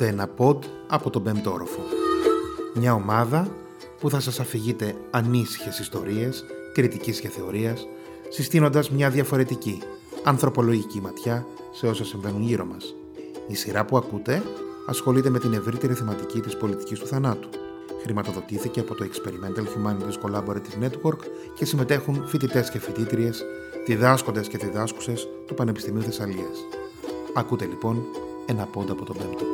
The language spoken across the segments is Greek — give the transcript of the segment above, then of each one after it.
Ακούτε ένα pod από τον πέμπτο όροφο. Μια ομάδα που θα σας αφηγείτε ανήσυχες ιστορίες, κριτικής και θεωρίας, συστήνοντας μια διαφορετική, ανθρωπολογική ματιά σε όσα συμβαίνουν γύρω μας. Η σειρά που ακούτε ασχολείται με την ευρύτερη θεματική της πολιτικής του θανάτου. Χρηματοδοτήθηκε από το Experimental Humanities Collaborative Network και συμμετέχουν φοιτητές και φοιτήτριες, διδάσκοντες και διδάσκουσες του Πανεπιστημίου Θεσσαλίας. Ακούτε λοιπόν ένα πόντα από τον Πέμπτο.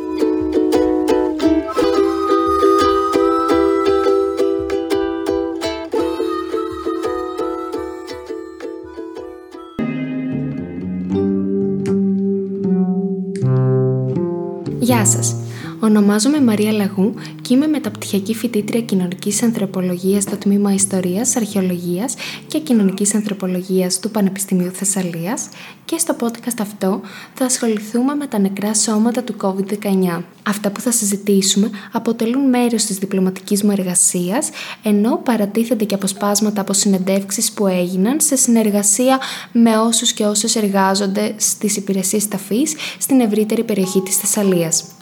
Γεια σας. Ονομάζομαι Μαρία Λαγού και είμαι μεταπτυχιακή φοιτήτρια κοινωνικής ανθρωπολογίας στο τμήμα Ιστορίας, Αρχαιολογίας και Κοινωνικής Ανθρωπολογίας του Πανεπιστημίου Θεσσαλίας και στο podcast αυτό θα ασχοληθούμε με τα νεκρά σώματα του COVID-19. Αυτά που θα συζητήσουμε αποτελούν μέρος της διπλωματικής μου εργασίας, ενώ παρατίθενται και αποσπάσματα από συνεντεύξεις που έγιναν σε συνεργασία με όσους και όσες εργάζονται στις υπηρεσίες ταφής στην ευρύτερη περιοχή της Θεσσαλίας.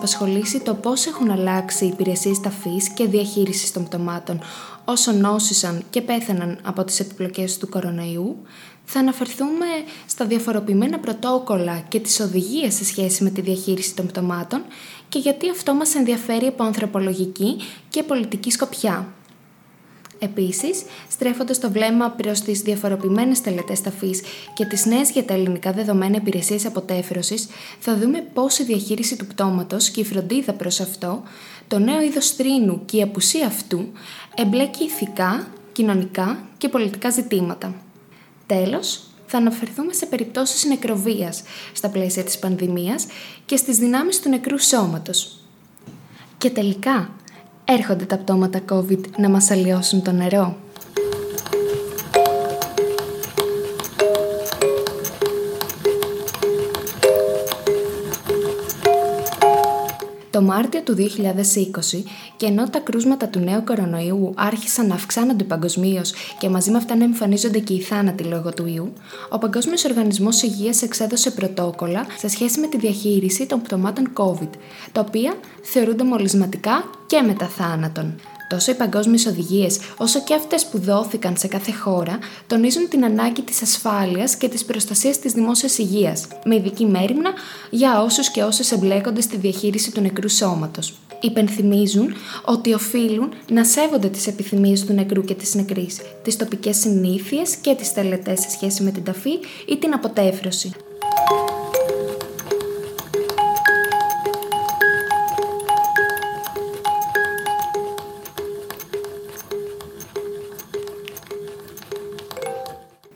Απασχολήσει το πώς έχουν αλλάξει οι υπηρεσίες ταφής και διαχείρισης των πτωμάτων όσο νόσησαν και πέθαναν από τις επιπλοκές του κορονοϊού. Θα αναφερθούμε στα διαφοροποιημένα πρωτόκολλα και τις οδηγίες σε σχέση με τη διαχείριση των πτωμάτων και γιατί αυτό μας ενδιαφέρει από ανθρωπολογική και πολιτική σκοπιά. Επίσης, στρέφοντα το βλέμμα προς τις διαφοροποιημένες τελετές ταφής και τις νέες για τα ελληνικά δεδομένα υπηρεσίες αποτέφρωσης, θα δούμε πώς η διαχείριση του πτώματος και η φροντίδα προς αυτό, το νέο είδος τρίνου και η απουσία αυτού, εμπλέκει ηθικά, κοινωνικά και πολιτικά ζητήματα. Τέλος, θα αναφερθούμε σε περιπτώσεις νεκροβίας στα πλαίσια της πανδημίας και στις δυνάμεις του νεκρού σώματος. Και τελικά, έρχονται τα πτώματα COVID να μας αλλοιώσουν το νερό. Το Μάρτιο του 2020 και ενώ τα κρούσματα του νέου κορονοϊού άρχισαν να αυξάνονται παγκοσμίως και μαζί με αυτά να εμφανίζονται και οι θάνατοι λόγω του ιού, ο Παγκόσμιος Οργανισμός Υγείας εξέδωσε πρωτόκολλα σε σχέση με τη διαχείριση των πτωμάτων COVID, τα οποία θεωρούνται μολυσματικά και μετά θάνατον. Τόσο οι παγκόσμιες οδηγίες, όσο και αυτές που δόθηκαν σε κάθε χώρα, τονίζουν την ανάγκη της ασφάλειας και της προστασίας της δημόσιας υγείας, με ειδική μέρημνα για όσους και όσες εμπλέκονται στη διαχείριση του νεκρού σώματος. Υπενθυμίζουν ότι οφείλουν να σέβονται τις επιθυμίες του νεκρού και της νεκρής, τις τοπικές συνήθειες και τις τελετές σε σχέση με την ταφή ή την αποτέφρωση.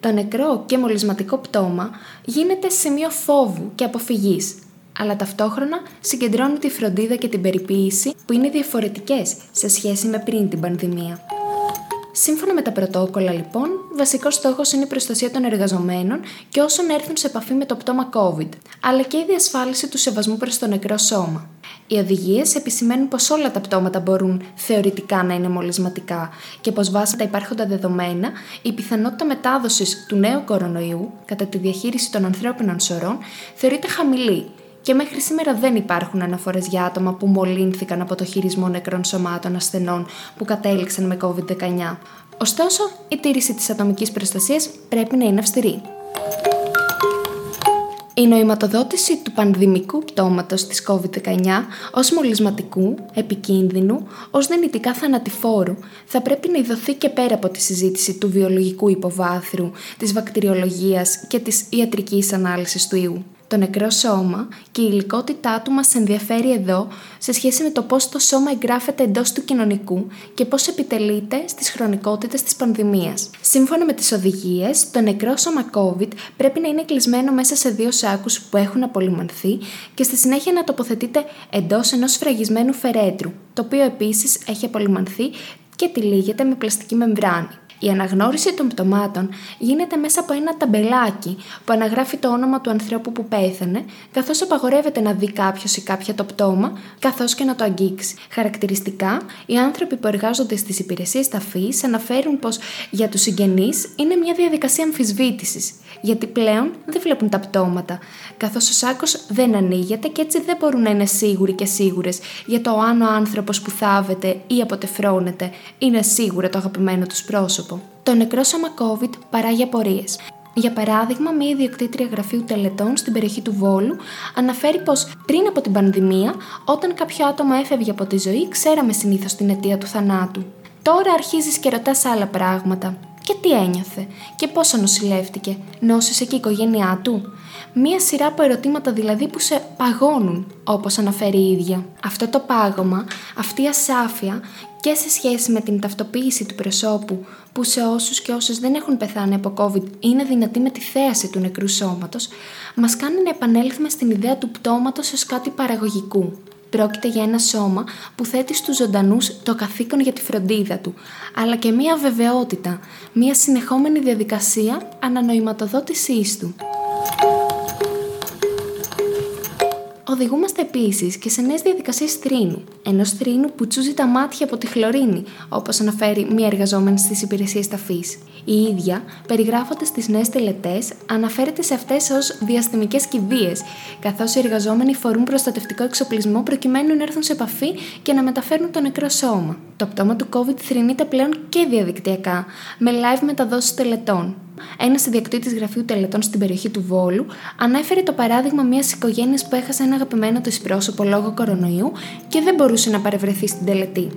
Το νεκρό και μολυσματικό πτώμα γίνεται σημείο φόβου και αποφυγής, αλλά ταυτόχρονα συγκεντρώνει τη φροντίδα και την περιποίηση που είναι διαφορετικές σε σχέση με πριν την πανδημία. Σύμφωνα με τα πρωτόκολλα, λοιπόν, βασικός στόχος είναι η προστασία των εργαζομένων και όσων έρθουν σε επαφή με το πτώμα COVID, αλλά και η διασφάλιση του σεβασμού προς το νεκρό σώμα. Οι οδηγίες επισημαίνουν πως όλα τα πτώματα μπορούν θεωρητικά να είναι μολυσματικά και πως βάσει τα υπάρχοντα δεδομένα η πιθανότητα μετάδοσης του νέου κορονοϊού κατά τη διαχείριση των ανθρώπινων σωρών θεωρείται χαμηλή και μέχρι σήμερα δεν υπάρχουν αναφορές για άτομα που μολύνθηκαν από το χειρισμό νεκρών σωμάτων ασθενών που κατέληξαν με COVID-19. Ωστόσο, η τήρηση της ατομικής προστασίας πρέπει να είναι αυστηρή. Η νοηματοδότηση του πανδημικού πτώματος της COVID-19 ως μολυσματικού, επικίνδυνου, ως δυνητικά θανατηφόρου θα πρέπει να ειδωθεί και πέρα από τη συζήτηση του βιολογικού υποβάθρου, της βακτηριολογίας και της ιατρικής ανάλυσης του ιού. Το νεκρό σώμα και η υλικότητά του μας ενδιαφέρει εδώ σε σχέση με το πώς το σώμα εγγράφεται εντός του κοινωνικού και πώς επιτελείται στις χρονικότητες της πανδημίας. Σύμφωνα με τις οδηγίες, το νεκρό σώμα COVID πρέπει να είναι κλεισμένο μέσα σε δύο σάκους που έχουν απολυμανθεί και στη συνέχεια να τοποθετείται εντός ενός φραγισμένου φερέτρου, το οποίο επίσης έχει απολυμανθεί και τυλίγεται με πλαστική μεμβράνη. Η αναγνώριση των πτωμάτων γίνεται μέσα από ένα ταμπελάκι που αναγράφει το όνομα του ανθρώπου που πέθανε, καθώς απαγορεύεται να δει κάποιος ή κάποια το πτώμα, καθώς και να το αγγίξει. Χαρακτηριστικά, οι άνθρωποι που εργάζονται στις υπηρεσίες ταφής αναφέρουν πως για τους συγγενείς είναι μια διαδικασία αμφισβήτησης, γιατί πλέον δεν βλέπουν τα πτώματα, καθώς ο σάκος δεν ανοίγεται και έτσι δεν μπορούν να είναι σίγουροι και σίγουρες για το αν ο άνθρωπος που θάβεται ή αποτεφρώνεται είναι σίγουρα το αγαπημένο τους πρόσωπο. Το νεκρό σώμα COVID παράγει απορίες. Για παράδειγμα, μία ιδιοκτήτρια γραφείου τελετών στην περιοχή του Βόλου αναφέρει πως πριν από την πανδημία, όταν κάποιο άτομο έφευγε από τη ζωή, ξέραμε συνήθως την αιτία του θανάτου. Τώρα αρχίζεις και ρωτάς άλλα πράγματα. Και τι ένιωθε, και πόσο νοσηλεύτηκε, νόσησε και η οικογένειά του; Μία σειρά από ερωτήματα δηλαδή που σε παγώνουν, όπως αναφέρει η ίδια. Αυτό το πάγωμα, αυτή η ασάφεια και σε σχέση με την ταυτοποίηση του προσώπου που σε όσους και όσες δεν έχουν πεθάνει από COVID είναι δυνατή με τη θέαση του νεκρού σώματος, μας κάνει να επανέλθουμε στην ιδέα του πτώματος ως κάτι παραγωγικού. Πρόκειται για ένα σώμα που θέτει στους ζωντανούς το καθήκον για τη φροντίδα του, αλλά και μία βεβαιότητα, μία συνεχόμενη διαδικασία ανανοηματοδότησής του. Οδηγούμαστε επίσης και σε νέες διαδικασίες θρήνου. Ενός θρήνου που τσούζει τα μάτια από τη χλωρίνη, όπως αναφέρει μία εργαζόμενη στις υπηρεσίες ταφής. Η ίδια, περιγράφοντας τις νέες τελετές, αναφέρεται σε αυτές ως διαστημικές κηδείες, καθώς οι εργαζόμενοι φορούν προστατευτικό εξοπλισμό προκειμένου να έρθουν σε επαφή και να μεταφέρουν το νεκρό σώμα. Το πτώμα του COVID θρυνείται πλέον και διαδικτυακά, με live μεταδόσεις τελετών. Ένας ιδιοκτήτης γραφείου τελετών στην περιοχή του Βόλου ανέφερε το παράδειγμα μιας οικογένειας που έχασε ένα αγαπημένο της πρόσωπο λόγω κορονοϊού και δεν μπορούσε να παρευρεθεί στην τελετή.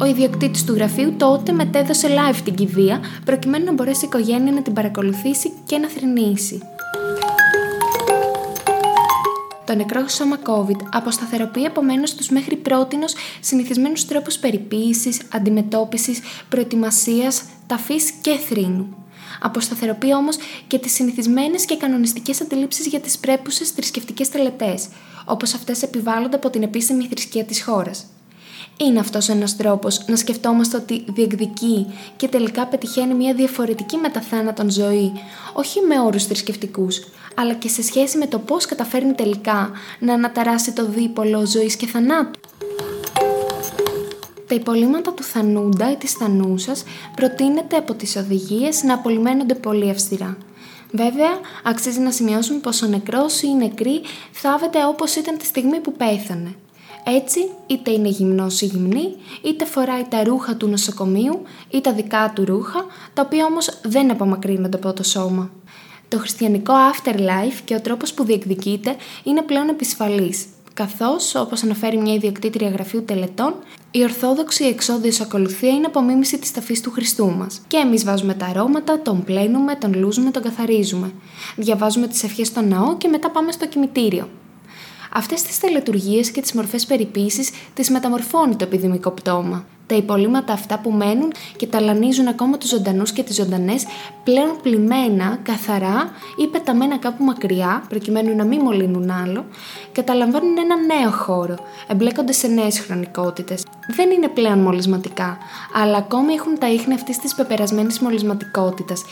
Ο ιδιοκτήτης του γραφείου τότε μετέδωσε live την κηδεία προκειμένου να μπορέσει η οικογένεια να την παρακολουθήσει και να θρυνήσει. Το νεκρό σώμα COVID αποσταθεροποιεί επομένως τους μέχρι πρότινο συνηθισμένους τρόπους περιποίησης, αντιμετώπισης, προετοιμασίας, ταφής και θρήνου. Αποσταθεροποιεί όμως και τις συνηθισμένες και κανονιστικές αντιλήψεις για τις πρέπουσες θρησκευτικές τελετές, όπως αυτές επιβάλλονται από την επίσημη θρησκεία της χώρας. Είναι αυτός ένας τρόπος να σκεφτόμαστε ότι διεκδικεί και τελικά πετυχαίνει μια διαφορετική μεταθάνατον ζωή, όχι με όρους θρησκευτικούς, αλλά και σε σχέση με το πώς καταφέρνει τελικά να αναταράσει το δίπολο ζωής και θανάτου. Τα υπολείμματα του θανούντα ή της θανούσας προτείνεται από τις οδηγίες να απολυμμένονται πολύ αυστηρά. Βέβαια, αξίζει να σημειώσουμε πως ο νεκρός ή η νεκρή θάβεται όπως ήταν τη στιγμή που πέθανε. Έτσι, είτε είναι γυμνός ή γυμνή, είτε φοράει τα ρούχα του νοσοκομείου ή τα δικά του ρούχα, τα οποία όμως δεν απομακρύνονται από το σώμα. Το χριστιανικό afterlife και ο τρόπος που διεκδικείται είναι πλέον επισφαλής, καθώς, όπως αναφέρει μια ιδιοκτήτρια γραφείου τελετών, η ορθόδοξη εξόδιος ακολουθία είναι απομίμηση της ταφής του Χριστού μας. Και εμείς βάζουμε τα αρώματα, τον πλένουμε, τον λούζουμε, τον καθαρίζουμε. Διαβάζουμε τις ευχές στο ναό και μετά πάμε στο κημητήριο. Αυτές τις τελετουργίες και τις μορφές περιποίησης τις μεταμορφώνει το επιδημικό πτώμα. Τα υπολείμματα αυτά που μένουν και ταλανίζουν ακόμα τους ζωντανούς και τις ζωντανές, πλέον πλημμένα, καθαρά ή πεταμένα κάπου μακριά, προκειμένου να μην μολύνουν άλλο, καταλαμβάνουν ένα νέο χώρο, εμπλέκονται σε νέες χρονικότητες. Δεν είναι πλέον μολυσματικά, αλλά ακόμη έχουν τα ίχνη αυτής της πεπερασμένης μολυσματικότητας.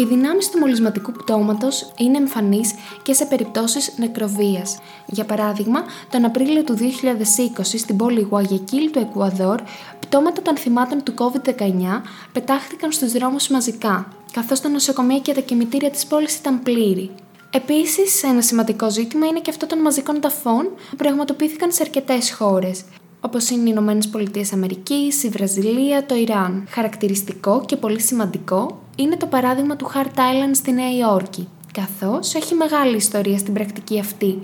Οι δυνάμεις του μολυσματικού πτώματος είναι εμφανείς και σε περιπτώσεις νεκροβίας. Για παράδειγμα, τον Απρίλιο του 2020 στην πόλη Γουαγεκίλ του Εκουαδόρ, πτώματα των θυμάτων του COVID-19 πετάχθηκαν στους δρόμους μαζικά, καθώς τα νοσοκομεία και τα κημητήρια της πόλης ήταν πλήρη. Επίσης, ένα σημαντικό ζήτημα είναι και αυτό των μαζικών ταφών που πραγματοποιήθηκαν σε αρκετές χώρες, όπως είναι οι Ηνωμένες Πολιτείες Αμερικής, η Βραζιλία, το Ιράν. Χαρακτηριστικό και πολύ σημαντικό είναι το παράδειγμα του Hart Island στη Νέα Υόρκη, καθώς έχει μεγάλη ιστορία στην πρακτική αυτή.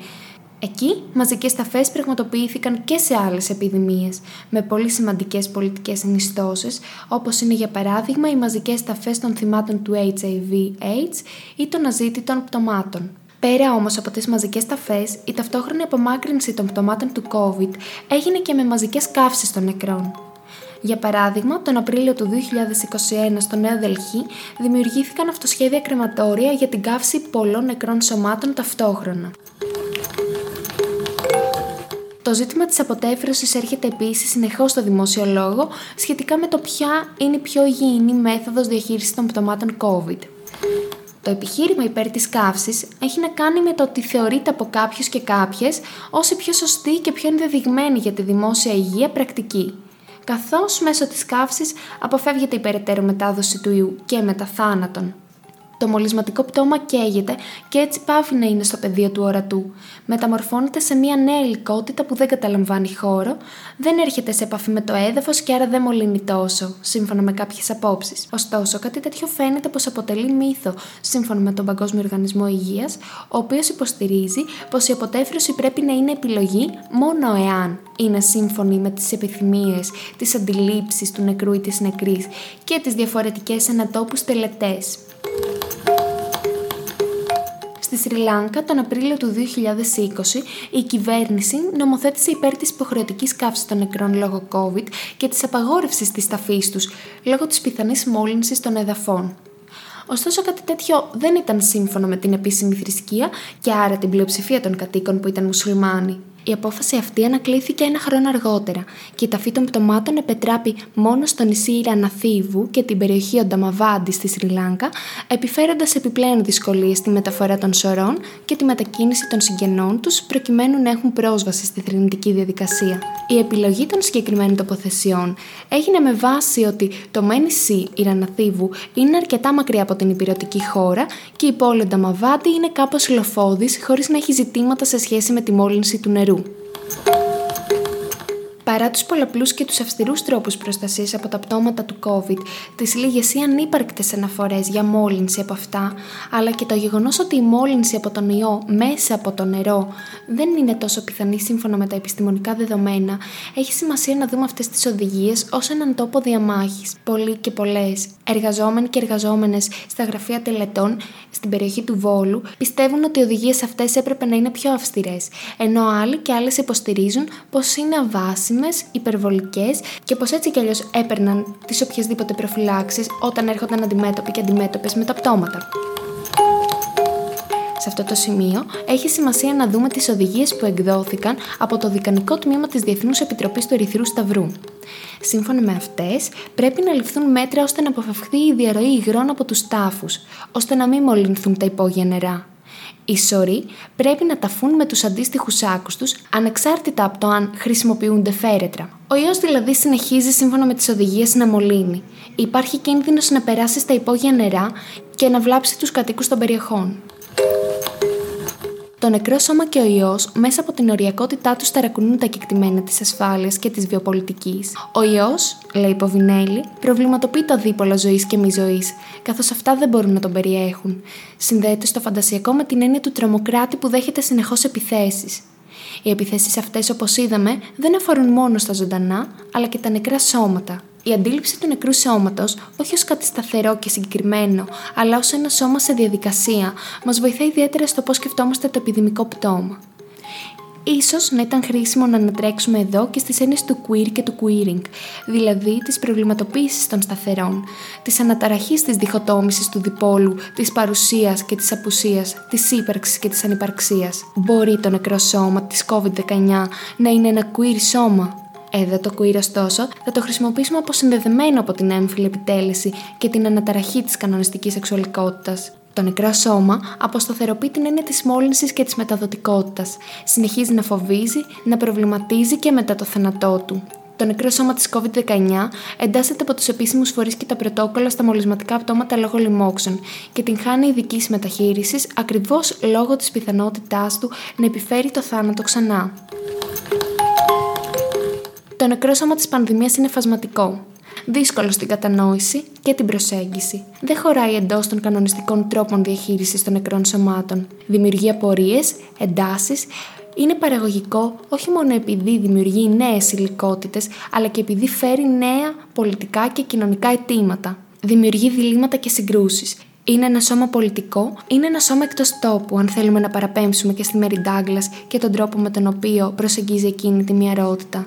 Εκεί, μαζικές ταφές πραγματοποιήθηκαν και σε άλλες επιδημίες, με πολύ σημαντικές πολιτικές ενιστώσεις, όπως είναι για παράδειγμα οι μαζικές ταφές των θυμάτων του HIV-AIDS ή των αζήτητων πτωμάτων. Πέρα όμως από τις μαζικές ταφές, η ταυτόχρονη απομάκρυνση των πτωμάτων του COVID έγινε και με μαζικές καύσεις των νεκρών. Για παράδειγμα, τον Απρίλιο του 2021 στο Νέο Δελχή δημιουργήθηκαν αυτοσχέδια κρεματόρια για την καύση πολλών νεκρών σωμάτων ταυτόχρονα. Το ζήτημα της αποτέφρωσης έρχεται επίσης συνεχώς στο δημόσιο λόγο σχετικά με το ποια είναι η πιο υγιεινή μέθοδος διαχείρισης των πτωμάτων COVID. Το επιχείρημα υπέρ της καύσης έχει να κάνει με το ότι θεωρείται από κάποιους και κάποιες ως η πιο σωστή και πιο ενδεδειγμένη για τη δημόσια υγεία πρακτική καθώς μέσω της καύσης αποφεύγεται η περαιτέρω μετάδοση του ιού και μεταθάνατον. Το μολυσματικό πτώμα καίγεται και έτσι πάβει να είναι στο πεδίο του ορατού. Μεταμορφώνεται σε μια νέα υλικότητα που δεν καταλαμβάνει χώρο, δεν έρχεται σε επαφή με το έδαφος και άρα δεν μολύνει τόσο, σύμφωνα με κάποιες απόψεις. Ωστόσο, κάτι τέτοιο φαίνεται πως αποτελεί μύθο, σύμφωνα με τον Παγκόσμιο Οργανισμό Υγείας, ο οποίος υποστηρίζει πως η αποτέφρωση πρέπει να είναι επιλογή μόνο εάν είναι σύμφωνη με τις επιθυμίες, τις αντιλήψεις του νεκρού ή της νεκρής και τις διαφορετικές ανατόπους τελετές. Στη Σρι Λάνκα, τον Απρίλιο του 2020, η κυβέρνηση νομοθέτησε υπέρ της υποχρεωτικής καύσης των νεκρών λόγω COVID και της απαγόρευσης της ταφής τους λόγω της πιθανής μόλυνσης των εδαφών. Ωστόσο, κάτι τέτοιο δεν ήταν σύμφωνο με την επίσημη θρησκεία και άρα την πλειοψηφία των κατοίκων που ήταν μουσουλμάνοι. Η απόφαση αυτή ανακλήθηκε ένα χρόνο αργότερα και η ταφή των πτωμάτων επετράπη μόνο στο νησί Ιραναθίβου και την περιοχή Ονταμαβάντη στη Σρι Λάγκα, επιφέροντας επιπλέον δυσκολίες στη μεταφορά των σωρών και τη μετακίνηση των συγγενών τους προκειμένου να έχουν πρόσβαση στη θρηνητική διαδικασία. Η επιλογή των συγκεκριμένων τοποθεσιών έγινε με βάση ότι το νησί Ιραναθίβου είναι αρκετά μακριά από την υπηρετική χώρα και η πόλη Ονταμαβάντη είναι κάπως λοφόδη χωρίς να έχει ζητήματα σε σχέση με τη μόλυνση του νερού. Brasil. Παρά τους πολλαπλούς και τους αυστηρούς τρόπους προστασίας από τα πτώματα του COVID, τις λίγες ή ανύπαρκτες αναφορές για μόλυνση από αυτά, αλλά και το γεγονός ότι η μόλυνση από τον ιό μέσα από το νερό δεν είναι τόσο πιθανή σύμφωνα με τα επιστημονικά δεδομένα, έχει σημασία να δούμε αυτές τις οδηγίες ως έναν τόπο διαμάχης. Πολλοί και πολλές εργαζόμενοι και εργαζόμενες στα γραφεία τελετών στην περιοχή του Βόλου πιστεύουν ότι οι οδηγίες αυτές έπρεπε να είναι πιο αυστηρές, ενώ άλλοι και άλλες υποστηρίζουν πως είναι αβάσιμε, υπερβολικές και πως έτσι κι αλλιώς έπαιρναν τις οποιασδήποτε προφυλάξεις όταν έρχονταν αντιμέτωποι και αντιμέτωπες με τα πτώματα. Σε αυτό το σημείο έχει σημασία να δούμε τις οδηγίες που εκδόθηκαν από το Δικανικό Τμήμα της Διεθνούς Επιτροπής του Ερυθρού Σταυρού. Σύμφωνα με αυτές, πρέπει να ληφθούν μέτρα ώστε να αποφευχθεί η διαρροή υγρών από τους τάφους, ώστε να μην μολυνθούν τα υπόγεια νερά. Οι σωροί πρέπει να ταφούν με τους αντίστοιχους άκους τους, ανεξάρτητα από το αν χρησιμοποιούνται φέρετρα. Ο ιός δηλαδή συνεχίζει σύμφωνα με τις οδηγίες να μολύνει. Υπάρχει κίνδυνος να περάσει στα υπόγεια νερά και να βλάψει τους κατοίκους των περιοχών. Το νεκρό σώμα και ο ιός, μέσα από την οριακότητά τους, ταρακουνούν τα κεκτημένα της ασφάλειας και της βιοπολιτικής. Ο ιός, λέει η Ποβινέλη, προβληματοποιεί το δίπολο ζωής και μη ζωής, καθώς αυτά δεν μπορούν να τον περιέχουν. Συνδέεται στο φαντασιακό με την έννοια του τρομοκράτη που δέχεται συνεχώς επιθέσεις. Οι επιθέσεις αυτές, όπως είδαμε, δεν αφορούν μόνο στα ζωντανά, αλλά και τα νεκρά σώματα, η αντίληψη του νεκρού σώματος, όχι ως κάτι σταθερό και συγκεκριμένο, αλλά ως ένα σώμα σε διαδικασία, μας βοηθάει ιδιαίτερα στο πώς σκεφτόμαστε το επιδημικό πτώμα. Ίσως να ήταν χρήσιμο να ανατρέξουμε εδώ και στις έννοιες του queer και του queering, δηλαδή της προβληματοποίησης των σταθερών, της αναταραχής της διχοτόμησης του διπόλου, της παρουσίας και της απουσίας, της ύπαρξης και της ανυπαρξίας. Μπορεί το νεκρό σώμα της COVID-19 να είναι ένα queer σώμα, εδώ το queer ωστόσο θα το χρησιμοποιήσουμε αποσυνδεδεμένο από την έμφυλη επιτέλεση και την αναταραχή της κανονιστικής σεξουαλικότητας. Το νεκρό σώμα αποσταθεροποιεί την έννοια της μόλυνσης και της μεταδοτικότητας. Συνεχίζει να φοβίζει, να προβληματίζει και μετά το θάνατό του. Το νεκρό σώμα της COVID-19 εντάσσεται από τους επίσημους φορείς και τα πρωτόκολλα στα μολυσματικά πτώματα λόγω λοιμόξεων και την χάνει ειδική μεταχείρισης ακριβώς λόγω της πιθανότητάς του να επιφέρει το θάνατο ξανά. Το νεκρό σώμα της πανδημίας είναι φασματικό. Δύσκολο στην κατανόηση και την προσέγγιση. Δεν χωράει εντός των κανονιστικών τρόπων διαχείρισης των νεκρών σωμάτων. Δημιουργεί απορίες, εντάσεις, είναι παραγωγικό όχι μόνο επειδή δημιουργεί νέες υλικότητες, αλλά και επειδή φέρει νέα πολιτικά και κοινωνικά αιτήματα. Δημιουργεί διλήμματα και συγκρούσεις. Είναι ένα σώμα πολιτικό, είναι ένα σώμα εκτός τόπου, αν θέλουμε να παραπέμψουμε και στη Μέρι Ντάγκλα και τον τρόπο με τον οποίο προσεγγίζει εκείνη τη μυαρότητα